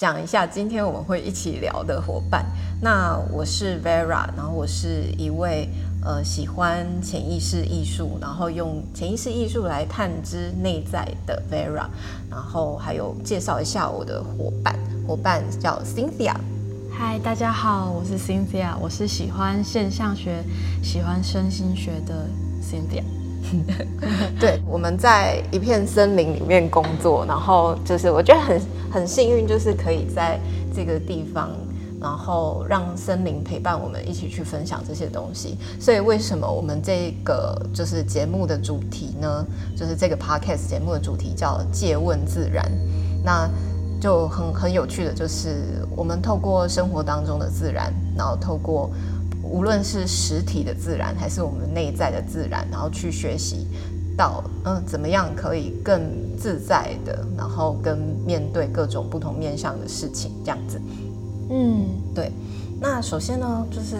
讲一下今天我们会一起聊的伙伴。那我是 Vera，然后我是一位呃喜欢潜意识艺术，然后用潜意识艺术来探知内在的 Vera。然后还有介绍一下我的伙伴，伙伴叫 Cynthia。嗨，大家好，我是 Cynthia，我是喜欢现象学、喜欢身心学的 Cynthia。对，我们在一片森林里面工作，然后就是我觉得很很幸运，就是可以在这个地方，然后让森林陪伴我们一起去分享这些东西。所以为什么我们这个就是节目的主题呢？就是这个 podcast 节目的主题叫借问自然，那就很很有趣的，就是我们透过生活当中的自然，然后透过。无论是实体的自然，还是我们内在的自然，然后去学习到，嗯，怎么样可以更自在的，然后跟面对各种不同面向的事情，这样子。嗯，对。那首先呢，就是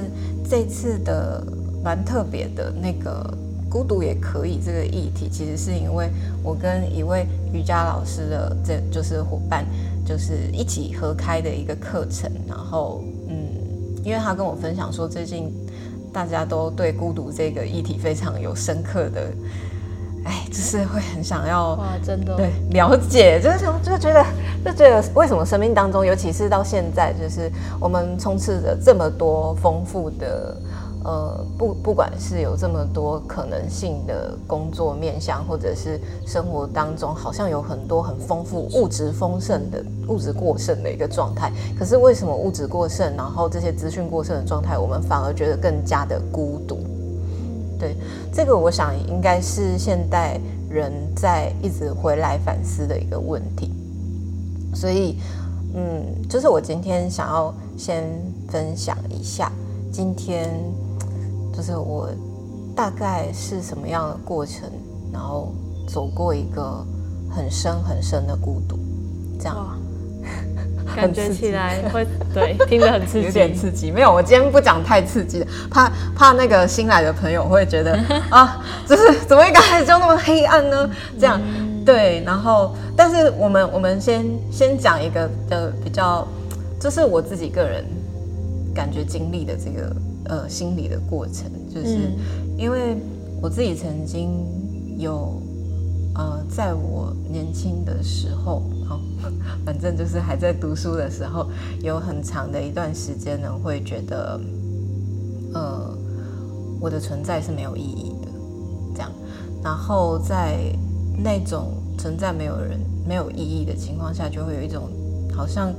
这次的蛮特别的那个孤独也可以这个议题，其实是因为我跟一位瑜伽老师的，这就是伙伴，就是一起合开的一个课程，然后。嗯因为他跟我分享说，最近大家都对孤独这个议题非常有深刻的，哎，就是会很想要哇，真的对了解，就是就觉得就觉得为什么生命当中，尤其是到现在，就是我们充斥着这么多丰富的。呃，不，不管是有这么多可能性的工作面向，或者是生活当中好像有很多很丰富物质丰盛的物质过剩的一个状态，可是为什么物质过剩，然后这些资讯过剩的状态，我们反而觉得更加的孤独？对，这个我想应该是现代人在一直回来反思的一个问题。所以，嗯，就是我今天想要先分享一下今天。就是我大概是什么样的过程，然后走过一个很深很深的孤独，这样，感觉起来会 对，听着很刺激，有点刺激。没有，我今天不讲太刺激的，怕怕那个新来的朋友会觉得 啊，就是怎么一开始就那么黑暗呢？这样，对。然后，但是我们我们先先讲一个的比较，就是我自己个人感觉经历的这个。呃，心理的过程，就是因为我自己曾经有，呃，在我年轻的时候，好，反正就是还在读书的时候，有很长的一段时间呢，会觉得，呃，我的存在是没有意义的，这样，然后在那种存在没有人没有意义的情况下，就会有一种好像。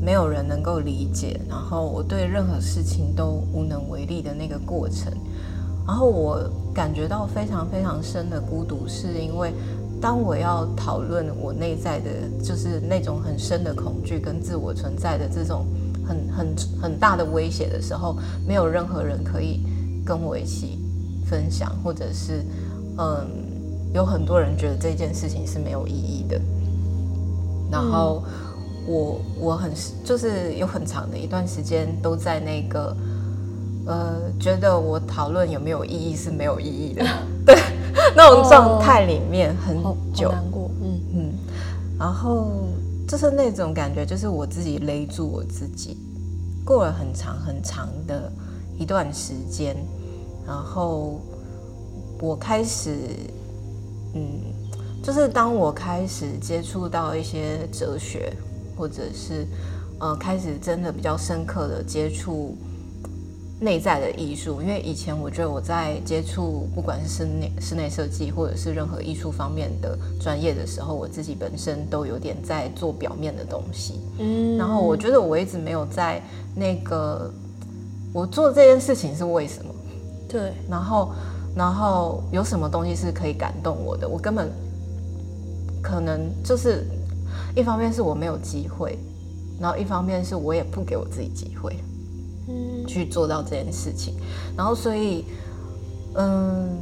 没有人能够理解，然后我对任何事情都无能为力的那个过程，然后我感觉到非常非常深的孤独，是因为当我要讨论我内在的，就是那种很深的恐惧跟自我存在的这种很很很大的威胁的时候，没有任何人可以跟我一起分享，或者是嗯，有很多人觉得这件事情是没有意义的，然后。我我很就是有很长的一段时间都在那个呃，觉得我讨论有没有意义是没有意义的，对 那种状态里面很久，难过，嗯嗯，然后就是那种感觉，就是我自己勒住我自己，过了很长很长的一段时间，然后我开始，嗯，就是当我开始接触到一些哲学。或者是，呃，开始真的比较深刻的接触内在的艺术，因为以前我觉得我在接触不管是室内室内设计或者是任何艺术方面的专业的时候，我自己本身都有点在做表面的东西，嗯，然后我觉得我一直没有在那个我做这件事情是为什么？对，然后然后有什么东西是可以感动我的？我根本可能就是。一方面是我没有机会，然后一方面是我也不给我自己机会，嗯，去做到这件事情。然后所以，嗯，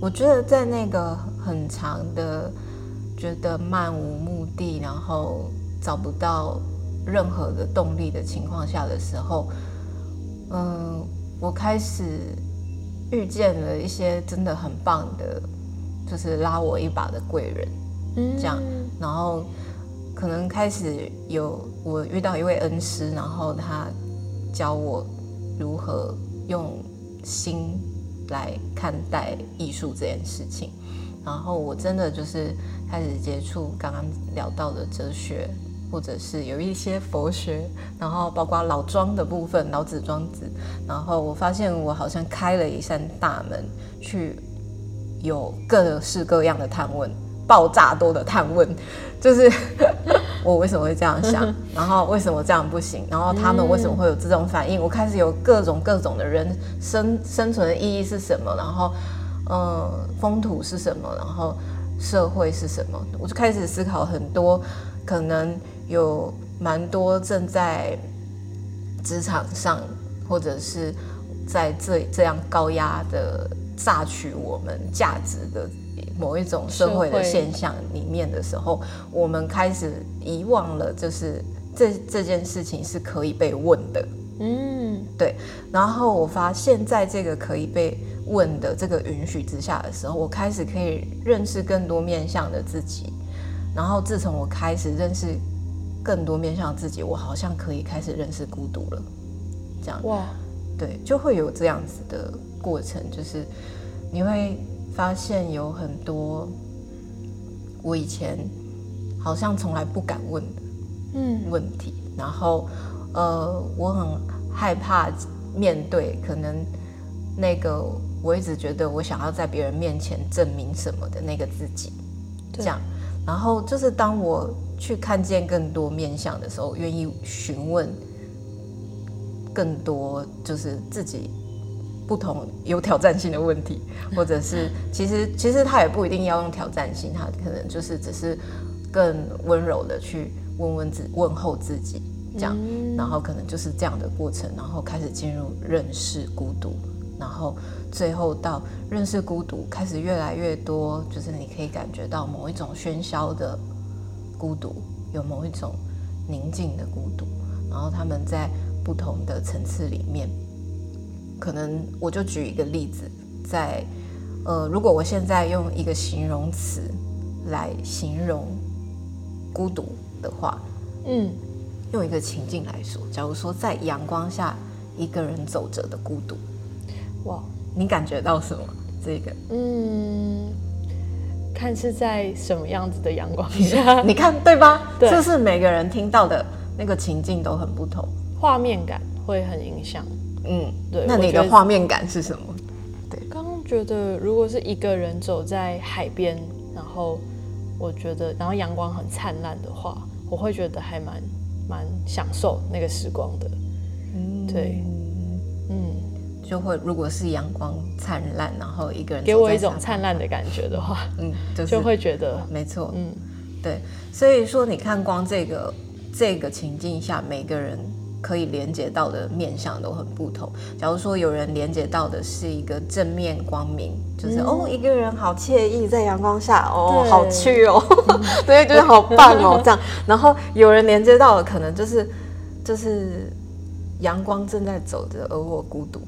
我觉得在那个很长的、觉得漫无目的，然后找不到任何的动力的情况下的时候，嗯，我开始遇见了一些真的很棒的，就是拉我一把的贵人，嗯，这样，然后。可能开始有我遇到一位恩师，然后他教我如何用心来看待艺术这件事情，然后我真的就是开始接触刚刚聊到的哲学，或者是有一些佛学，然后包括老庄的部分，老子、庄子，然后我发现我好像开了一扇大门，去有各式各样的探问。爆炸多的探问，就是我为什么会这样想，然后为什么这样不行，然后他们为什么会有这种反应？我开始有各种各种的人生生存的意义是什么？然后，嗯，风土是什么？然后社会是什么？我就开始思考很多，可能有蛮多正在职场上，或者是在这这样高压的榨取我们价值的。某一种社会的现象里面的时候，我们开始遗忘了，就是这这件事情是可以被问的。嗯，对。然后我发现，在这个可以被问的这个允许之下的时候，我开始可以认识更多面向的自己。然后自从我开始认识更多面向自己，我好像可以开始认识孤独了。这样哇，对，就会有这样子的过程，就是你会。发现有很多我以前好像从来不敢问的嗯问题，然后呃我很害怕面对可能那个我一直觉得我想要在别人面前证明什么的那个自己，这样，然后就是当我去看见更多面相的时候，愿意询问更多就是自己。不同有挑战性的问题，或者是其实其实他也不一定要用挑战性，他可能就是只是更温柔的去问问自问候自己这样，然后可能就是这样的过程，然后开始进入认识孤独，然后最后到认识孤独开始越来越多，就是你可以感觉到某一种喧嚣的孤独，有某一种宁静的孤独，然后他们在不同的层次里面。可能我就举一个例子，在呃，如果我现在用一个形容词来形容孤独的话，嗯，用一个情境来说，假如说在阳光下一个人走着的孤独，哇，你感觉到什么？这个，嗯，看是在什么样子的阳光下，你看对吧？对，就是每个人听到的那个情境都很不同，画面感会很影响。嗯，对。那你的画面感是什么？对，刚刚觉得如果是一个人走在海边，然后我觉得，然后阳光很灿烂的话，我会觉得还蛮蛮享受那个时光的。嗯，对，嗯，就会如果是阳光灿烂，然后一个人给我一种灿烂的感觉的话，嗯，就会觉得没错。嗯，对。所以说，你看光这个这个情境下，每个人。可以连接到的面向都很不同。假如说有人连接到的是一个正面光明，就是哦，一个人好惬意在阳光下，哦，好去哦，对，就是好棒哦，这样。然后有人连接到的可能就是就是阳光正在走着，而我孤独。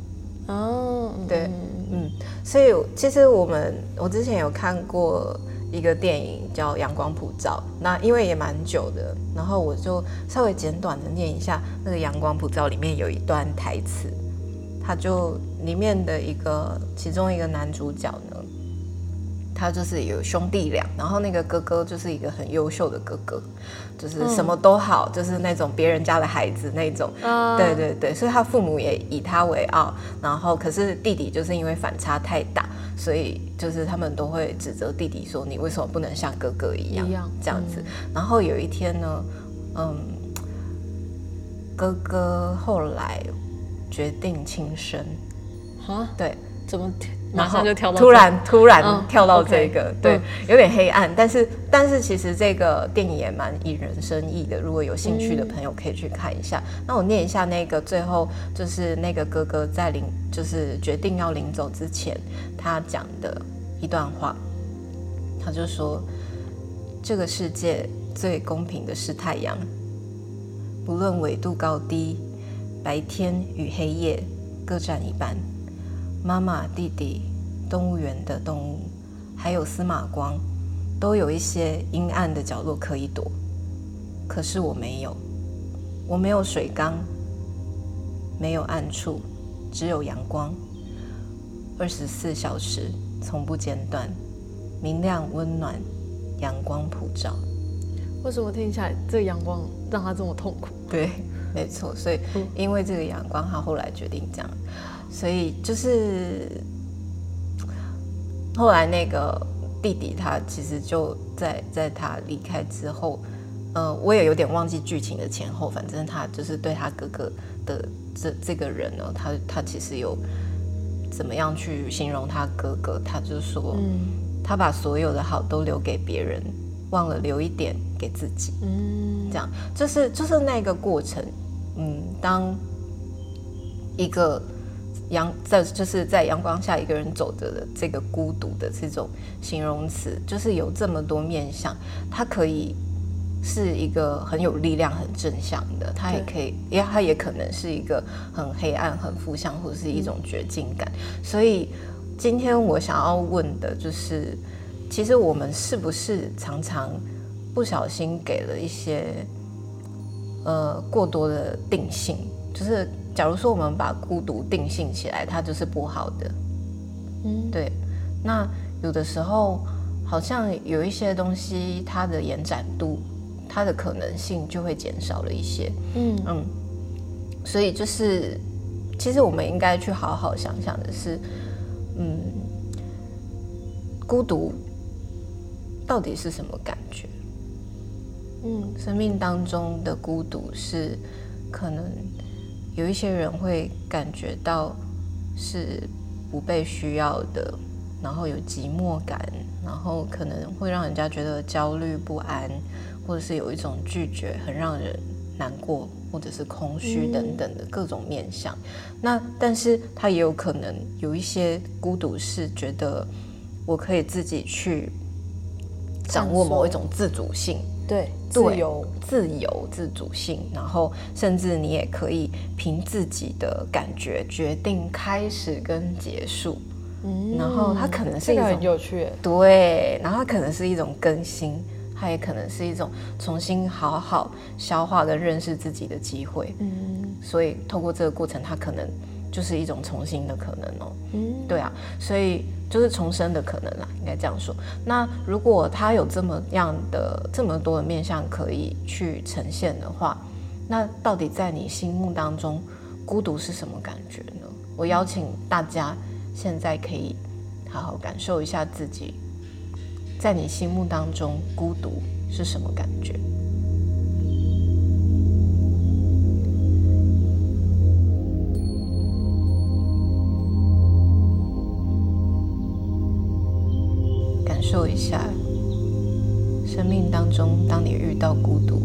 哦，对，嗯，所以其实我们我之前有看过。一个电影叫《阳光普照》，那因为也蛮久的，然后我就稍微简短的念一下那个《阳光普照》里面有一段台词，他就里面的一个其中一个男主角呢。他就是有兄弟俩，然后那个哥哥就是一个很优秀的哥哥，就是什么都好，就是那种别人家的孩子那种。对对对，所以他父母也以他为傲。然后可是弟弟就是因为反差太大，所以就是他们都会指责弟弟说：“你为什么不能像哥哥一样？”这样子。然后有一天呢，嗯，哥哥后来决定轻生。啊？对，怎么？马上就跳到突然突然跳到这个，对，有点黑暗，但是但是其实这个电影也蛮引人深意的。如果有兴趣的朋友可以去看一下。那我念一下那个最后，就是那个哥哥在临就是决定要临走之前，他讲的一段话。他就说：“这个世界最公平的是太阳，不论纬度高低，白天与黑夜各占一半。”妈妈、弟弟、动物园的动物，还有司马光，都有一些阴暗的角落可以躲。可是我没有，我没有水缸，没有暗处，只有阳光，二十四小时从不间断，明亮温暖，阳光普照。为什么听起来这个阳光让他这么痛苦？对，没错，所以因为这个阳光，他后来决定这样，所以就是后来那个弟弟他其实就在在他离开之后，呃，我也有点忘记剧情的前后，反正他就是对他哥哥的这这个人呢，他他其实有怎么样去形容他哥哥，他就说，他把所有的好都留给别人。忘了留一点给自己，嗯，这样就是就是那个过程，嗯，当一个阳在就是在阳光下一个人走着的这个孤独的这种形容词，就是有这么多面相，它可以是一个很有力量、很正向的，它也可以，因为它也可能是一个很黑暗、很负向，或者是一种绝境感。所以今天我想要问的就是。其实我们是不是常常不小心给了一些呃过多的定性？就是假如说我们把孤独定性起来，它就是不好的。嗯，对。那有的时候好像有一些东西，它的延展度、它的可能性就会减少了一些。嗯嗯。所以就是，其实我们应该去好好想想的是，嗯，孤独。到底是什么感觉？嗯，生命当中的孤独是可能有一些人会感觉到是不被需要的，然后有寂寞感，然后可能会让人家觉得焦虑不安，或者是有一种拒绝，很让人难过，或者是空虚等等的各种面相。那但是他也有可能有一些孤独是觉得我可以自己去。掌握某一种自主性，对，自由、自由、自主性，然后甚至你也可以凭自己的感觉决定开始跟结束。嗯，然后它可能是一种很有趣，对，然后它可能是一种更新，它也可能是一种重新好好消化跟认识自己的机会。嗯，所以透过这个过程，它可能就是一种重新的可能哦。嗯，对啊，所以。就是重生的可能啦，应该这样说。那如果他有这么样的这么多的面相可以去呈现的话，那到底在你心目当中，孤独是什么感觉呢？我邀请大家现在可以好好感受一下自己，在你心目当中孤独是什么感觉？说一下，生命当中，当你遇到孤独，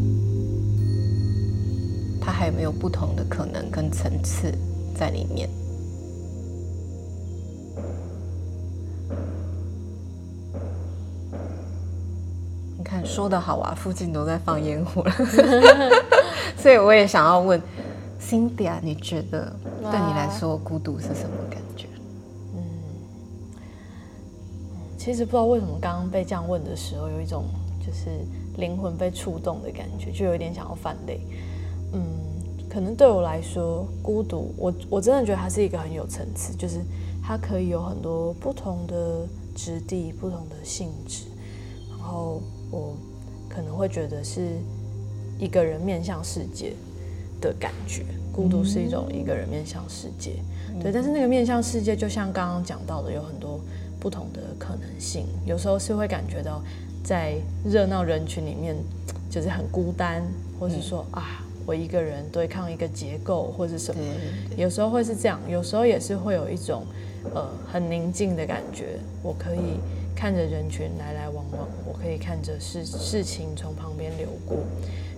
它还有没有不同的可能跟层次在里面？你看，说的好啊，附近都在放烟火了，所以我也想要问，Cindy 啊，你觉得对你来说，孤独是什么感觉？其实不知道为什么刚刚被这样问的时候，有一种就是灵魂被触动的感觉，就有点想要泛泪。嗯，可能对我来说，孤独，我我真的觉得它是一个很有层次，就是它可以有很多不同的质地、不同的性质。然后我可能会觉得是一个人面向世界的感觉，孤独是一种一个人面向世界。对，但是那个面向世界，就像刚刚讲到的，有很多。不同的可能性，有时候是会感觉到在热闹人群里面就是很孤单，或是说啊，我一个人对抗一个结构或者什么，有时候会是这样，有时候也是会有一种呃很宁静的感觉，我可以看着人群来来往往，我可以看着事事情从旁边流过，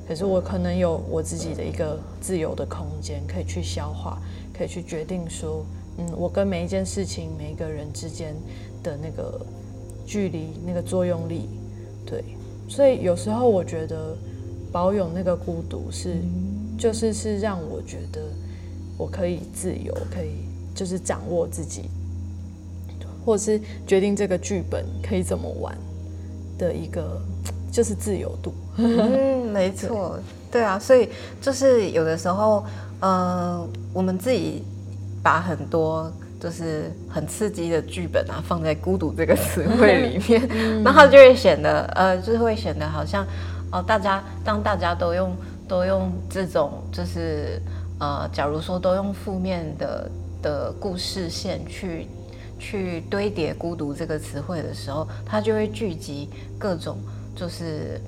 可是我可能有我自己的一个自由的空间，可以去消化，可以去决定说，嗯，我跟每一件事情、每一个人之间。的那个距离，那个作用力，对，所以有时候我觉得保有那个孤独是，就是是让我觉得我可以自由，可以就是掌握自己，或者是决定这个剧本可以怎么玩的一个，就是自由度。嗯 没错，对啊，所以就是有的时候，呃，我们自己把很多就是很刺激的剧本啊放在“孤独”这个词汇里面，然后就会显得呃，就是会显得好像哦，大家当大家都用都用这种就是呃，假如说都用负面的的故事线去去堆叠“孤独”这个词汇的时候，它就会聚集各种就是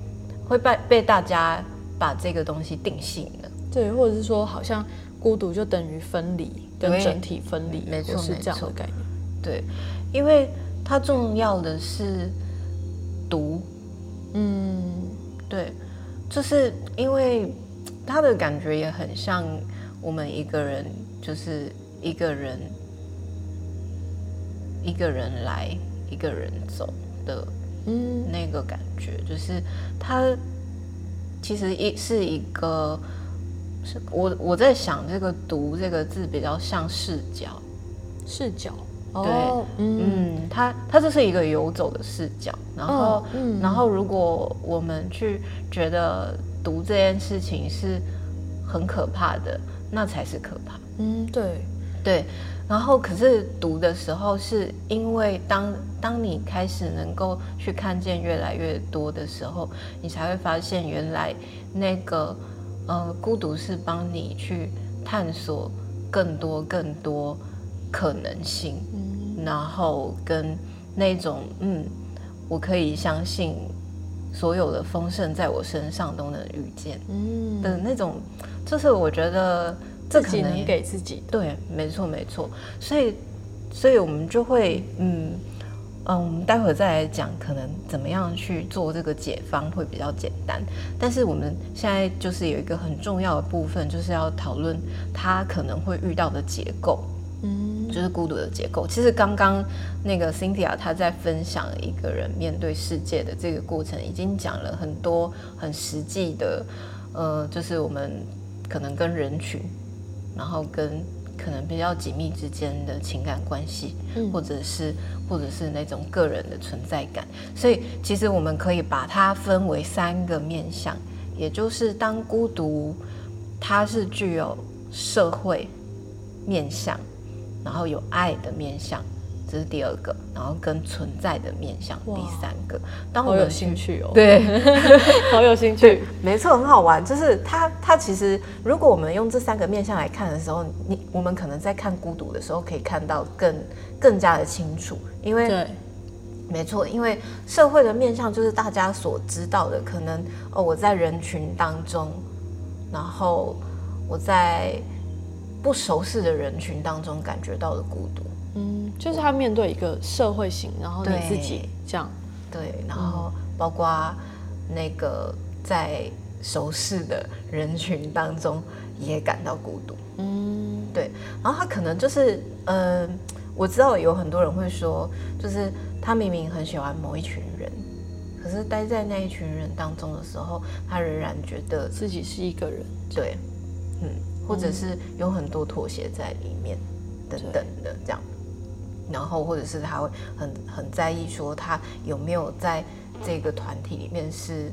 会被被大家把这个东西定性了。对，或者是说，好像孤独就等于分离，跟整体分离，没错是这样没错的概念。对，因为它重要的是读，嗯，对，就是因为他的感觉也很像我们一个人，就是一个人一个人来，一个人走的嗯，那个感觉，就是他其实一是一个，是我我在想这个“读”这个字比较像视角，视角。对，嗯嗯，它它这是一个游走的视角，然后、嗯然后如果我们去觉得读这件事情是很可怕的，那才是可怕。嗯，对，对，然后可是读的时候，是因为当当你开始能够去看见越来越多的时候，你才会发现原来那个呃孤独是帮你去探索更多更多可能性，嗯。然后跟那种嗯，我可以相信所有的丰盛在我身上都能遇见嗯，的那种，就是我觉得这自己能可能给自己的。对，没错没错，所以所以我们就会嗯嗯，我们待会儿再来讲，可能怎么样去做这个解方会比较简单。但是我们现在就是有一个很重要的部分，就是要讨论他可能会遇到的结构。嗯就是孤独的结构。其实刚刚那个 Cynthia 她在分享一个人面对世界的这个过程，已经讲了很多很实际的，呃，就是我们可能跟人群，然后跟可能比较紧密之间的情感关系，嗯或者是或者是那种个人的存在感。所以其实我们可以把它分为三个面向，也就是当孤独，它是具有社会面向。然后有爱的面向，这是第二个，然后跟存在的面向，第三个。当我好有兴趣哦，，对，好有兴趣。没错，很好玩。就是它，它其实如果我们用这三个面向来看的时候，你我们可能在看孤独的时候，可以看到更更加的清楚，因为对，没错，因为社会的面向就是大家所知道的，可能哦，我在人群当中，然后我在不熟悉的人群当中感觉到的孤独。嗯，就是他面对一个社会型，然后你对自己这样，对，然后包括那个在熟识的人群当中也感到孤独。嗯，对，然后他可能就是，嗯、我知道有很多人会说，就是他明明很喜欢某一群人，可是待在那一群人当中的时候，他仍然觉得自己是一个人，对，嗯，或者是有很多妥协在里面，等等的这样。然后或者是他会很很在意说他有没有在这个团体里面是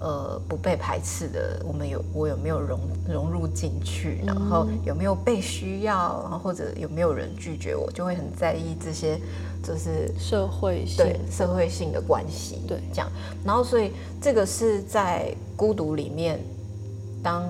呃不被排斥的，我们有我有没有融融入进去，然后有没有被需要，然后或者有没有人拒绝我，就会很在意这些就是社会性，对社会性的关系，对这样。然后所以这个是在孤独里面，当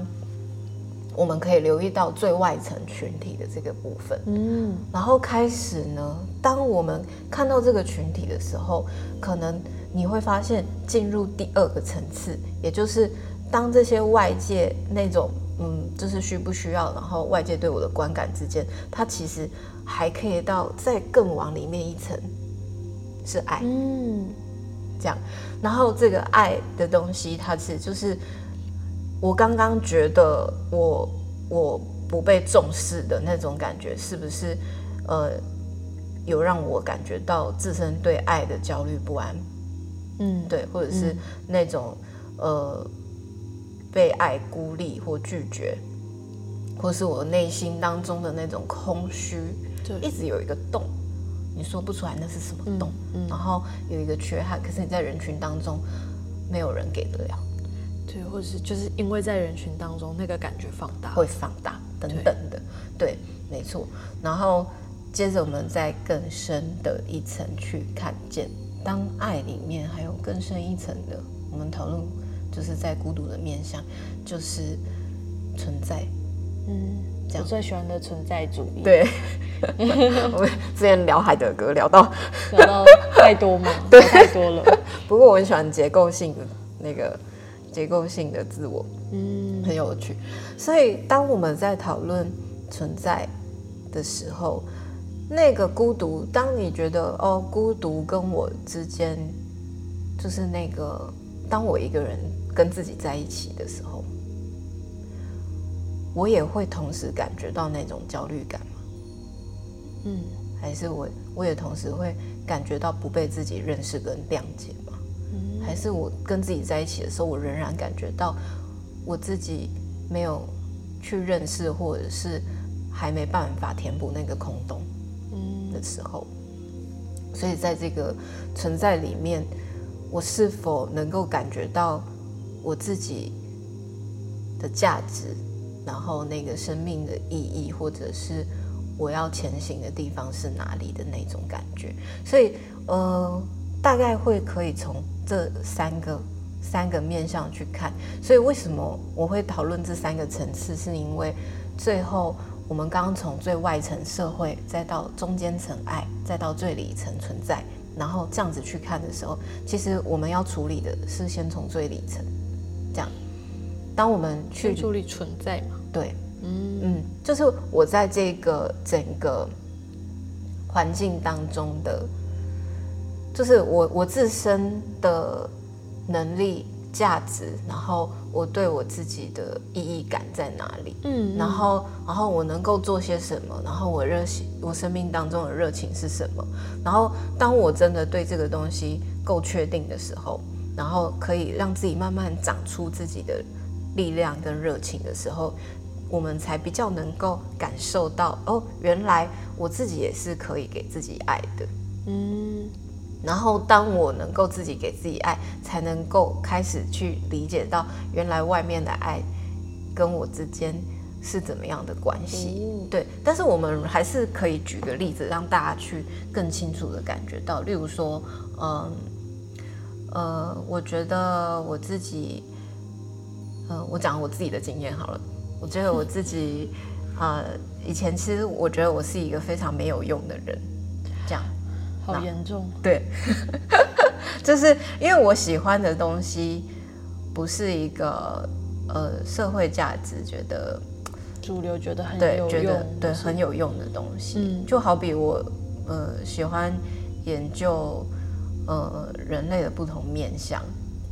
我们可以留意到最外层群体的这个部分。嗯，然后开始呢，当我们看到这个群体的时候，可能你会发现进入第二个层次，也就是当这些外界那种嗯，就是需不需要，然后外界对我的观感之间，它其实还可以到再更往里面一层，是爱。嗯，这样，然后这个爱的东西，它是就是我刚刚觉得我我不被重视的那种感觉，是不是？呃有让我感觉到自身对爱的焦虑不安？嗯，对，或者是那种、呃被爱孤立或拒绝，或是我内心当中的那种空虚，就一直有一个洞，你说不出来那是什么洞，嗯。然后有一个缺憾，可是你在人群当中没有人给得了，对，或者是就是因为在人群当中那个感觉放大，会放大等等的，对，没错。然后接着我们再更深的一层去看见，当爱里面还有更深一层的，我们讨论就是在孤独的面向，就是存在。嗯，我最喜欢的存在主义。对，我们之前聊海德格聊到聊到太多吗？对，太多了。不过我很喜欢结构性的那个。结构性的自我，嗯，很有趣。所以，当我们在讨论存在的时候，那个孤独，当你觉得哦，孤独跟我之间，就是那个，当我一个人跟自己在一起的时候，我也会同时感觉到那种焦虑感吗？嗯，还是我，我也同时会感觉到不被自己认识跟谅解。还是我跟自己在一起的时候，我仍然感觉到我自己没有去认识，或者是还没办法填补那个空洞嗯的时候。所以在这个存在里面，我是否能够感觉到我自己的价值，然后那个生命的意义，或者是我要前行的地方是哪里的那种感觉？所以，呃。大概会可以从这三个三个面向去看，所以为什么我会讨论这三个层次？是因为最后我们刚刚从最外层社会，再到中间层爱，再到最里层存在，然后这样子去看的时候，其实我们要处理的是先从最里层，这样。当我们去处理存在嘛？对，嗯嗯，就是我在这个整个环境当中的。就是我我自身的能力、价值，然后我对我自己的意义感在哪里？嗯，然后然后我能够做些什么？然后我热情，我生命当中的热情是什么？然后当我真的对这个东西够确定的时候，然后可以让自己慢慢长出自己的力量跟热情的时候，我们才比较能够感受到哦，原来我自己也是可以给自己爱的。嗯。然后，当我能够自己给自己爱，才能够开始去理解到原来外面的爱跟我之间是怎么样的关系。对，但是我们还是可以举个例子，让大家去更清楚的感觉到。例如说，嗯，呃，我觉得我自己，呃，我讲我自己的经验好了。我觉得我自己，呃，以前其实我觉得我是一个非常没有用的人。好严重，对，就是因为我喜欢的东西不是一个呃社会价值，觉得主流觉得很有用，对很有用的东西，嗯，就好比我呃喜欢研究呃人类的不同面相，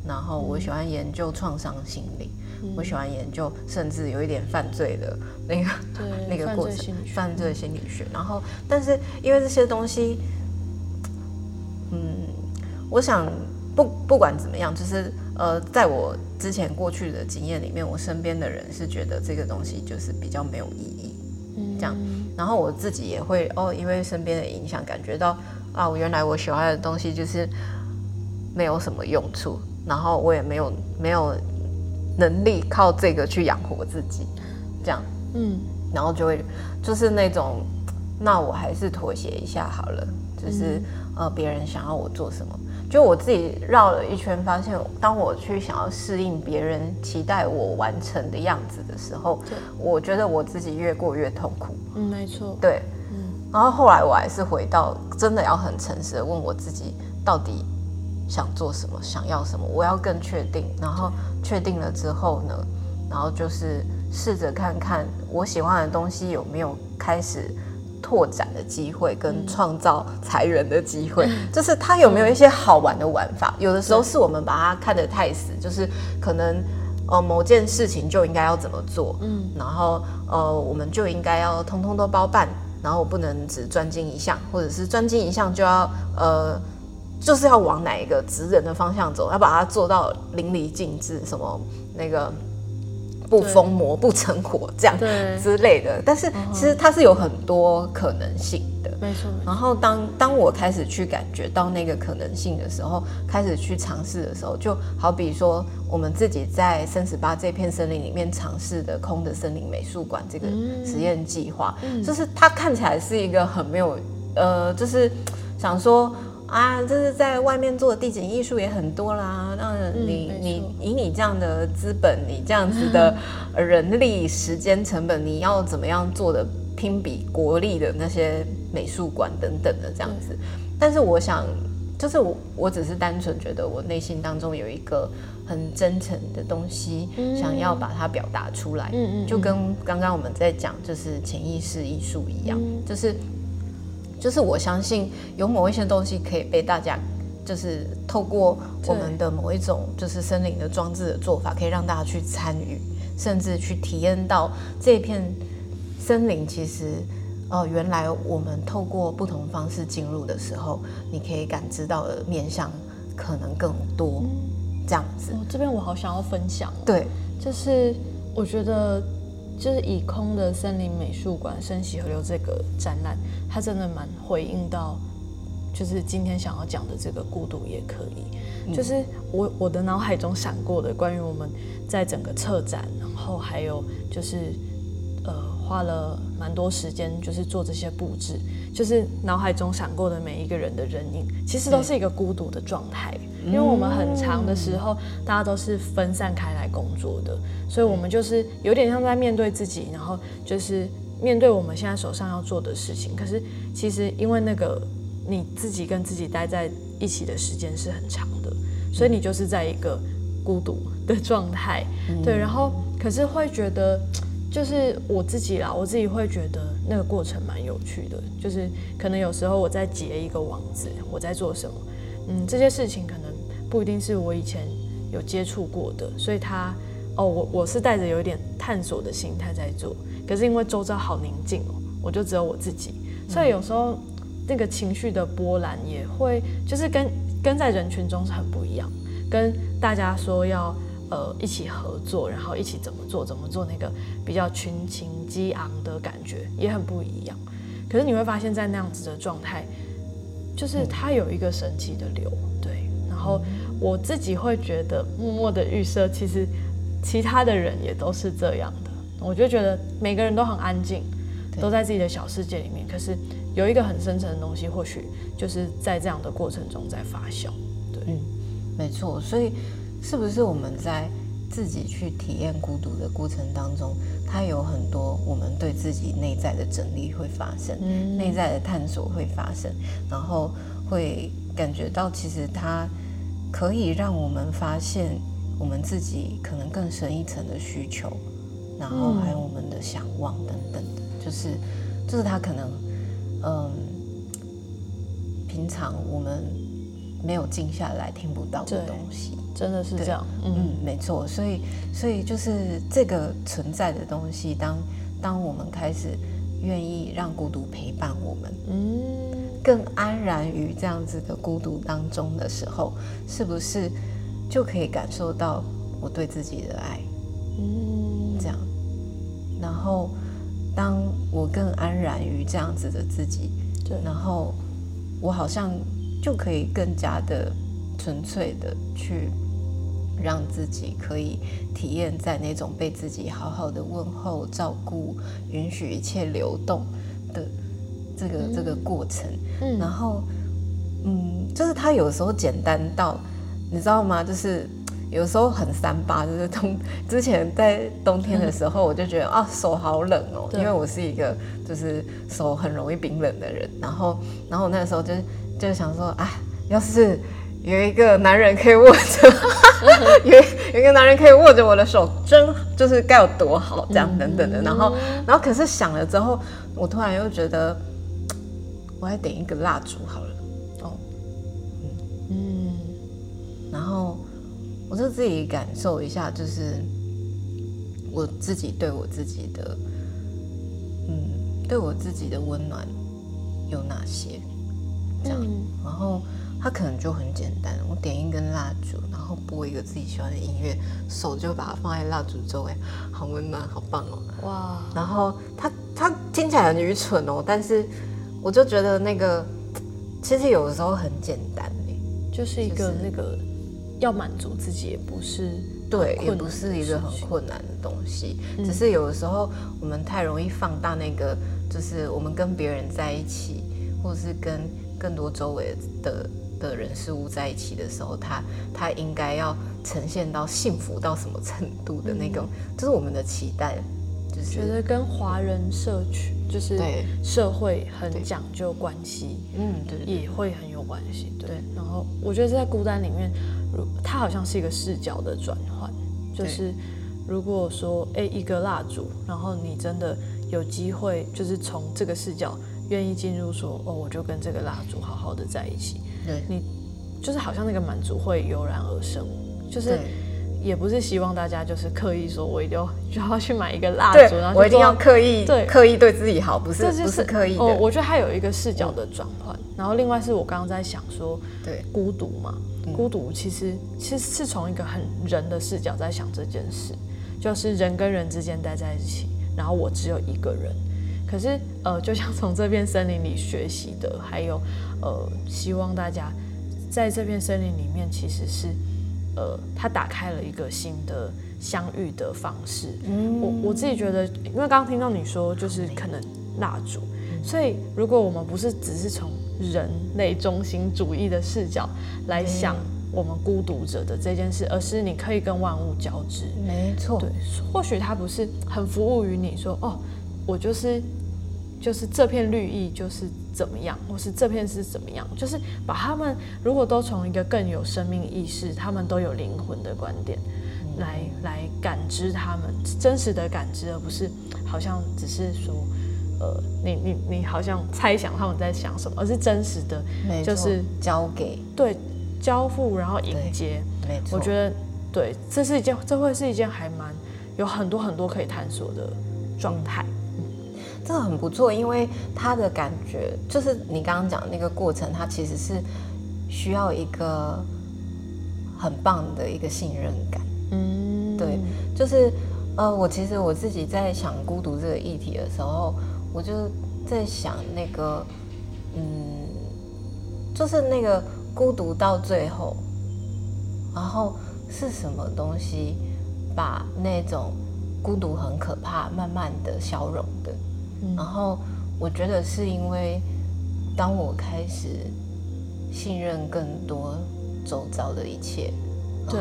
然后我喜欢研究创伤心理，我喜欢研究甚至有一点犯罪的那个 那个过程，犯罪心理学，然后但是因为这些东西。嗯，我想不不管怎么样，就是呃，在我之前过去的经验里面，我身边的人是觉得这个东西就是比较没有意义，嗯，这样。然后我自己也会哦，因为身边的影响，感觉到啊，我原来我喜欢的东西就是没有什么用处，然后我也没有没有能力靠这个去养活自己，这样，嗯，然后就会就是那种，那我还是妥协一下好了，就是。呃，别人想要我做什么，就我自己绕了一圈，发现当我去想要适应别人期待我完成的样子的时候，我觉得我自己越过越痛苦。嗯，没错。对，嗯。然后后来我还是回到真的要很诚实的问我自己，到底想做什么，想要什么，我要更确定。然后确定了之后呢，然后就是试着看看我喜欢的东西有没有开始。拓展的机会跟创造财源的机会，就是它有没有一些好玩的玩法？有的时候是我们把它看得太死，就是可能呃某件事情就应该要怎么做，嗯，然后呃我们就应该要通通都包办，然后我不能只专精一项，或者是专精一项就要呃就是要往哪一个职人的方向走，要把它做到淋漓尽致，什么那个。不疯魔不成活这样之类的。但是其实它是有很多可能性的，没错。然后当当我开始去感觉到那个可能性的时候，开始去尝试的时候，就好比说我们自己在三十八这片森林里面尝试的空的森林美术馆这个实验计划，就是它看起来是一个很没有呃，就是想说。啊，这是在外面做的地景艺术也很多啦。那你你以你这样的资本，你这样子的人力、时间成本，你要怎么样做的拼比国立的那些美术馆等等的这样子？但是我想，就是我我只是单纯觉得我内心当中有一个很真诚的东西，想要把它表达出来。嗯嗯，就跟刚刚我们在讲就是潜意识艺术一样，就是。就是我相信有某一些东西可以被大家，就是透过我们的某一种就是森林的装置的做法，可以让大家去参与，甚至去体验到这片森林其实，哦，原来我们透过不同方式进入的时候，你可以感知到的面向可能更多，这样子。这边我好想要分享，对，就是我觉得。就是以空的森林美术馆升息河流这个展览，它真的蛮回应到，就是今天想要讲的这个孤独也可以。就是我我的脑海中闪过的关于我们在整个策展，然后还有就是呃花了蛮多时间，就是做这些布置，就是脑海中闪过的每一个人的人影，其实都是一个孤独的状态。因为我们很长的时候，大家都是分散开来工作的，所以我们就是有点像在面对自己，然后就是面对我们现在手上要做的事情。可是其实因为那个你自己跟自己待在一起的时间是很长的，所以你就是在一个孤独的状态。对，然后可是会觉得，就是我自己啦，我自己会觉得那个过程蛮有趣的，就是可能有时候我在结一个网子，我在做什么，嗯，这些事情可能。不一定是我以前有接触过的，所以他哦，我我是带着有一点探索的心态在做。可是因为周遭好宁静哦，我就只有我自己，所以有时候那个情绪的波澜也会，就是跟跟在人群中是很不一样。跟大家说要呃一起合作，然后一起怎么做怎么做，那个比较群情激昂的感觉也很不一样。可是你会发现在那样子的状态，就是它有一个神奇的流。对然后我自己会觉得默默的预设，其实其他的人也都是这样的。我就觉得每个人都很安静，都在自己的小世界里面。可是有一个很深层的东西，或许就是在这样的过程中在发酵。对，嗯，没错。所以是不是我们在自己去体验孤独的过程当中，它有很多我们对自己内在的整理会发生，内在的探索会发生，然后会感觉到其实它。可以让我们发现我们自己可能更深一层的需求，然后还有我们的想望等等的，就是就是他可能嗯，平常我们没有静下来听不到的东西，真的是这样，嗯，没错，所以所以就是这个存在的东西，当当我们开始愿意让孤独陪伴我们，嗯。更安然于这样子的孤独当中的时候，是不是就可以感受到我对自己的爱？嗯，这样。然后，当我更安然于这样子的自己，对，然后我好像就可以更加的纯粹的去让自己可以体验在那种被自己好好的问候、照顾、允许一切流动的。这个这个过程，嗯然后，嗯，就是它有时候简单到，你知道吗？就是有时候很三八，就是冬之前在冬天的时候，我就觉得啊手好冷哦，因为我是一个就是手很容易冰冷的人，然后然后那时候就就想说，啊，要是有一个男人可以握着，有有一个男人可以握着我的手，真就是该有多好，这样等等的，然后然后可是想了之后，我突然又觉得。我还点一个蜡烛好了，哦，嗯，然后我就自己感受一下，就是我自己对我自己的，嗯，对我自己的温暖有哪些？这样，然后它可能就很简单，我点一根蜡烛，然后播一个自己喜欢的音乐，手就把它放在蜡烛周围，好温暖，好棒哦。哇，然后它它听起来很愚蠢哦，但是我就觉得那个其实有的时候很简单欸。就是一就是个那个要满足自己，也不是对，也不是一个很困难的东西，嗯。只是有的时候我们太容易放大那个，就是我们跟别人在一起，或者是跟更多周围的的人事物在一起的时候，他他应该要呈现到幸福到什么程度的那种，这是我们的期待，就是觉得跟华人社区就是对。社会很讲究关系，嗯，对也会很有关系。对，对。然后我觉得在孤单里面，如它好像是一个视角的转换，就是如果说哎一个蜡烛，然后你真的有机会，就是从这个视角愿意进入说哦，我就跟这个蜡烛好好的在一起，对。你就是好像那个满足会油然而生，就是也不是希望大家就是刻意说我一定要就要去买一个蜡对烛，然后，我一定要刻意对。刻意对自己好，不是这就是不是刻意的，哦，我觉得它有一个视角的转换，然后另外是我刚刚在想说，对。孤独嘛，嗯。孤独其实其实是从一个很人的视角在想这件事，就是人跟人之间待在一起，然后我只有一个人。可是呃，就像从这片森林里学习的，还有呃，希望大家在这片森林里面，其实是呃，它打开了一个新的相遇的方式。嗯我我自己觉得，因为刚刚听到你说，就是可能蜡烛，所以如果我们不是只是从人类中心主义的视角来想我们孤独者的这件事，而是你可以跟万物交织。没错，对，或许它不是很服务于你说哦，我就是就是这片绿意就是怎么样，或是这片是怎么样，就是把他们如果都从一个更有生命意识，他们都有灵魂的观点来来感知他们真实的感知，而不是好像只是说。呃，你你你好像猜想他们在想什么，而是真实的，就是交给，对交付，然后迎接。没错，我觉得对，这是一件，这会是一件还蛮有很多很多可以探索的状态。这很不错，因为他的感觉就是你刚刚讲的那个过程，它其实是需要一个很棒的一个信任感。嗯，对，就是呃，我其实我自己在想孤独这个议题的时候，我就在想那个，嗯，就是那个孤独到最后，然后是什么东西把那种孤独很可怕，慢慢的消融的。嗯。然后我觉得是因为，当我开始信任更多周遭的一切，对。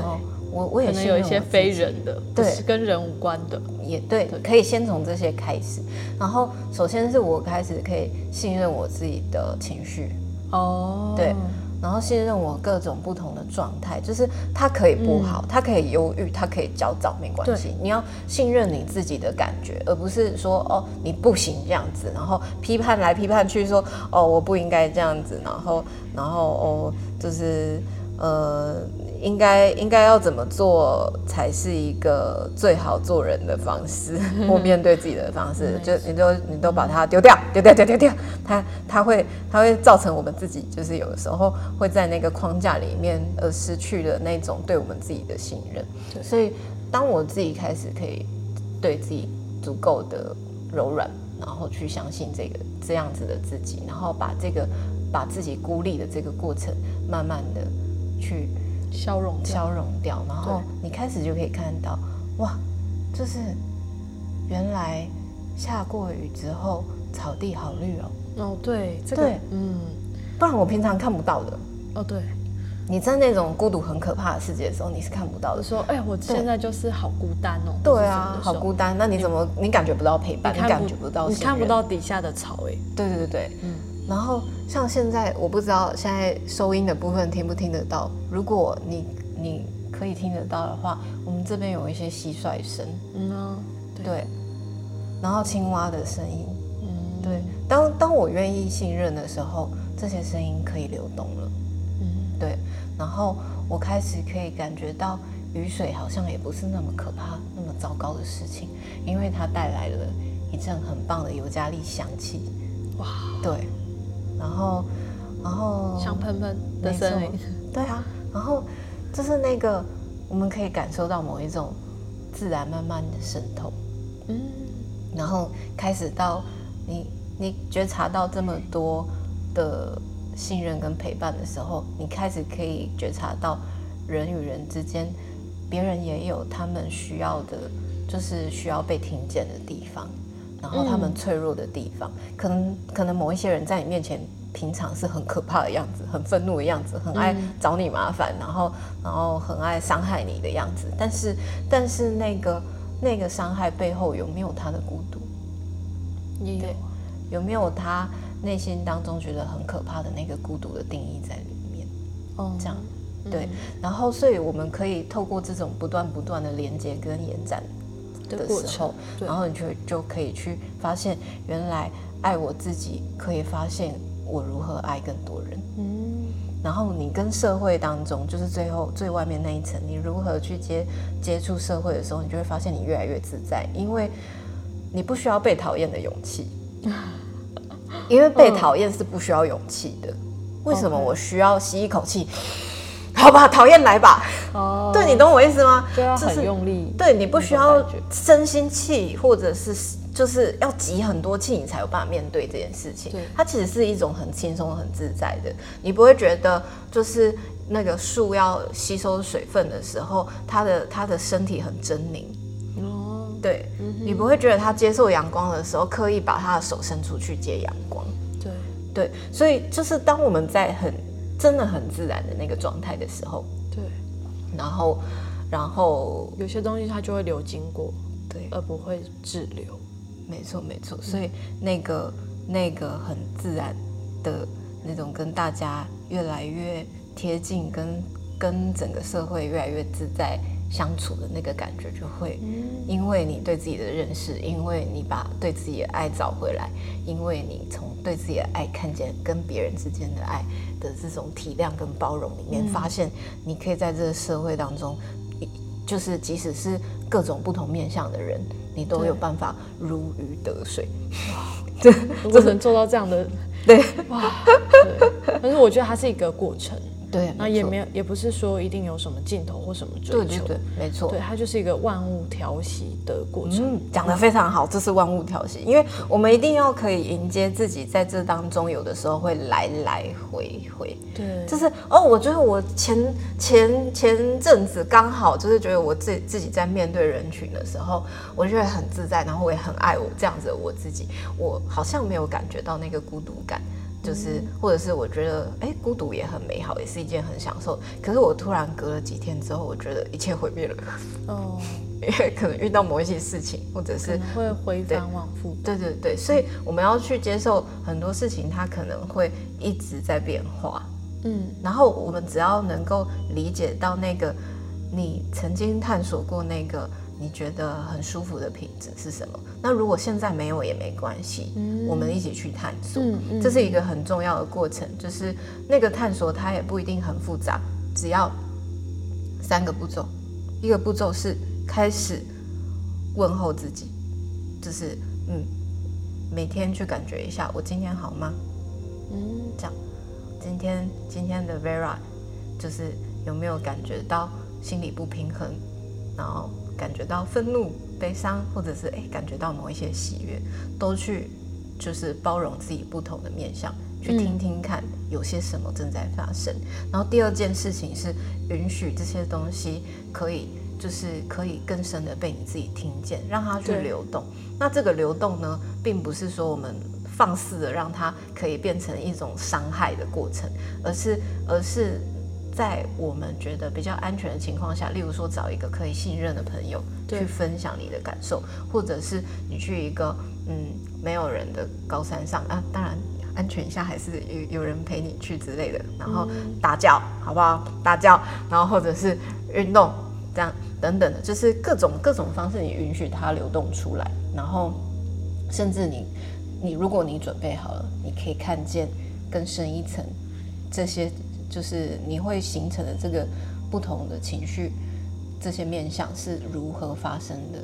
我我也可能有一些非人的，不对是跟人无关的。也对，可以先从这些开始。然后首先是我开始可以信任我自己的情绪，哦，对然后信任我各种不同的状态，就是他可以不好，他可以忧郁，他可以焦躁，没关系。你要信任你自己的感觉，而不是说哦你不行这样子，然后批判来批判去说哦我不应该这样子，然后然后哦就是呃应该应该要怎么做才是一个最好做人的方式，或面对自己的方式，就你都你都把它丢掉，丢掉，丢丢丢，它它会它会造成我们自己就是有的时候会在那个框架里面而失去了那种对我们自己的信任。所以当我自己开始可以对自己足够的柔软，然后去相信这个这样子的自己，然后把这个把自己孤立的这个过程，慢慢的去消融掉。消融掉，然后你开始就可以看到，哇，就是原来下过雨之后草地好绿哦，哦，对，这个对，嗯，不然我平常看不到的。哦，对，你在那种孤独很可怕的世界的时候，你是看不到的。说，哎，我现在就是好孤单哦。对啊，好孤单。那你怎么你感觉不到陪伴？你感觉不到你看不到底下的草，哎，对对对对，嗯然后像现在，我不知道现在收音的部分听不听得到。如果你你可以听得到的话，我们这边有一些蟋蟀声，嗯啊，对，对，然后青蛙的声音，嗯，对。当当我愿意信任的时候，这些声音可以流动了，嗯，对。然后我开始可以感觉到雨水好像也不是那么可怕、那么糟糕的事情，因为它带来了一阵很棒的尤加利香气。哇，对，然后，然后香喷喷的没错森林，对啊，然后就是那个我们可以感受到某一种自然慢慢的渗透，嗯，然后开始到你你觉察到这么多的信任跟陪伴的时候，你开始可以觉察到人与人之间，别人也有他们需要的，就是需要被听见的地方，然后他们嗯脆弱的地方，可能可能某一些人在你面前。平常是很可怕的样子，很愤怒的样子，很爱嗯找你麻烦，然后然后很爱伤害你的样子。但是但是那个那个伤害背后有没有他的孤独？对也有啊，有没有他内心当中觉得很可怕的那个孤独的定义在里面？哦，这样对嗯，然后所以我们可以透过这种不断不断的连接跟延展的时候程，，然后你就就可以去发现，原来爱我自己可以发现我如何爱更多人。嗯，然后你跟社会当中，就是最后最外面那一层，你如何去接接触社会的时候，你就会发现你越来越自在，因为你不需要被讨厌的勇气，因为被讨厌是不需要勇气的。为什么我需要吸一口气？好吧，讨厌来吧。哦，对你懂我意思吗？就要就是很用力，对你不需要种感觉生心气，或者是就是要集很多气，你才有办法面对这件事情对。它其实是一种很轻松、很自在的，你不会觉得就是那个树要吸收水分的时候，它的它的身体很狰狞。哦，对、嗯你不会觉得它接受阳光的时候，刻意把它的手伸出去接阳光。对，对，所以就是当我们在很真的很自然的那个状态的时候，对，然后然后有些东西它就会流经过，对，而不会滞留。没错，没错，所以那个那个很自然的那种跟大家越来越贴近，跟跟整个社会越来越自在相处的那个感觉，就会因为你对自己的认识，因为你把对自己的爱找回来，因为你从对自己的爱看见跟别人之间的爱的这种体谅跟包容里面，发现你可以在这个社会当中，就是即使是各种不同面向的人，你都有办法如鱼得水。如果能做到这样的，对哇，对。但是我觉得它是一个过程，对，那也没有，也不是说一定有什么尽头或什么追求，对对对，没错。对，它就是一个万物调息的过程。嗯，讲得非常好，这是万物调息，因为我们一定要可以迎接自己在这当中，有的时候会来来回回。对，就是哦，我觉得我前前前阵子刚好就是觉得我自自己在面对人群的时候，我就会很自在，然后我也很爱我这样子的我自己，我好像没有感觉到那个孤独感。就是，或者是我觉得，哎、孤独也很美好，也是一件很享受。可是我突然隔了几天之后，我觉得一切毁灭了，哦，因为可能遇到某一些事情，或者是会回对返往复。对对对，所以我们要去接受很多事情，它可能会一直在变化。嗯，然后我们只要能够理解到那个你曾经探索过那个你觉得很舒服的品质是什么，那如果现在没有也没关系，我们一起去探索，嗯嗯。这是一个很重要的过程。就是那个探索它也不一定很复杂，只要三个步骤，一个步骤是开始问候自己，就是嗯，每天去感觉一下我今天好吗？嗯，这样，今天今天的 Vera 就是有没有感觉到心理不平衡，然后感觉到愤怒、悲伤，或者是哎感觉到某一些喜悦，都去就是包容自己不同的面相，去听听看有些什么正在发生。然后第二件事情是允许这些东西可以。就是可以更深的被你自己听见，让它去流动。那这个流动呢，并不是说我们放肆的让它可以变成一种伤害的过程，而是而是在我们觉得比较安全的情况下，例如说找一个可以信任的朋友去分享你的感受，或者是你去一个嗯没有人的高山上啊，当然。安全一下，还是有有人陪你去之类的，然后大叫，好不好？大叫，然后或者是运动，这样等等的，就是各种各种方式，你允许它流动出来，然后甚至你你如果你准备好了，你可以看见更深一层，这些就是你会形成的这个不同的情绪，这些面相是如何发生的。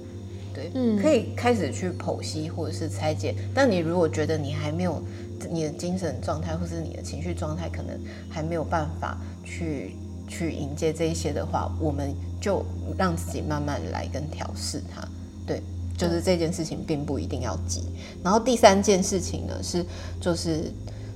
对，嗯可以开始去剖析或者是拆解。但你如果觉得你还没有你的精神状态或是你的情绪状态可能还没有办法去去迎接这一些的话，我们就让自己慢慢来跟调试它。对，就是这件事情并不一定要急。然后第三件事情呢是就是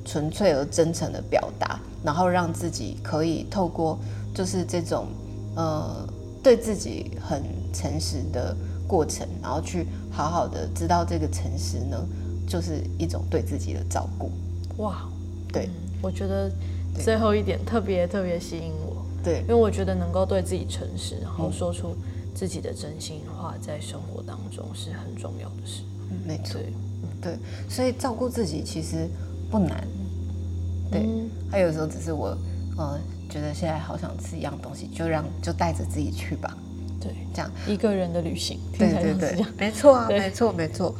纯粹而真诚的表达，然后让自己可以透过就是这种呃对自己很诚实的过程，然后去好好的知道这个诚实呢，就是一种对自己的照顾。哇，对嗯，我觉得最后一点特别特别吸引我，对因为我觉得能够对自己诚实，然后说出自己的真心话，在生活当中是很重要的事。嗯没错，对，对，所以照顾自己其实不难。对，嗯他有时候只是我，呃，觉得现在好想吃一样东西，就让就带着自己去吧，对，这样。一个人的旅行，对对对没错啊，没错没错。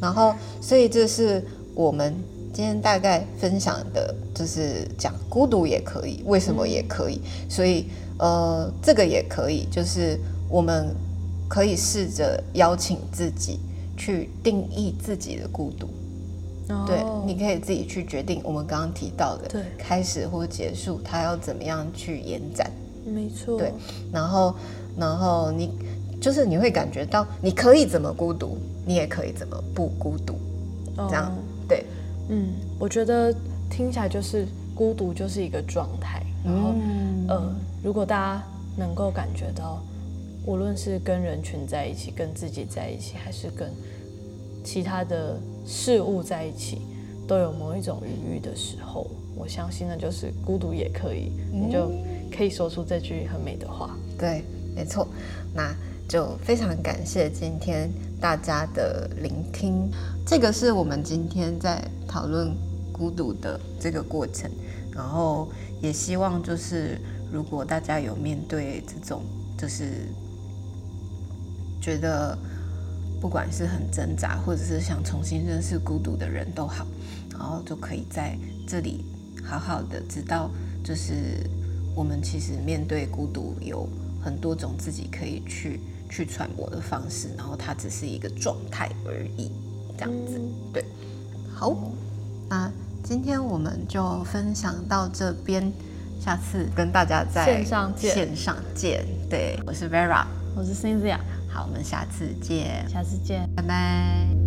然后，所以这是我们今天大概分享的，就是讲孤独也可以，为什么也可以。所以，呃，这个也可以，就是我们可以试着邀请自己去定义自己的孤独。对，哦。你可以自己去决定我们刚刚提到的，对。开始或结束，它要怎么样去延展。没错，对，然后，然后你就是你会感觉到你可以怎么孤独，你也可以怎么不孤独，哦。这样、对，嗯，我觉得听起来就是孤独就是一个状态，然后、嗯呃，如果大家能够感觉到，无论是跟人群在一起，跟自己在一起，还是跟其他的事物在一起，都有某一种愉悦的时候，我相信那就是孤独也可以，你就可以说出这句很美的话。对，没错。那就非常感谢今天大家的聆听。这个是我们今天在讨论孤独的这个过程，然后也希望就是如果大家有面对这种就是觉得不管是很挣扎，或者是想重新认识孤独的人都好，然后就可以在这里好好的知道，就是我们其实面对孤独有很多种自己可以去去揣摩的方式，然后它只是一个状态而已，这样子。对，好，那今天我们就分享到这边，下次跟大家在线上见。线上见。对，我是 Vera，我是 Cynthia，好，我们下次见，下次见。拜拜。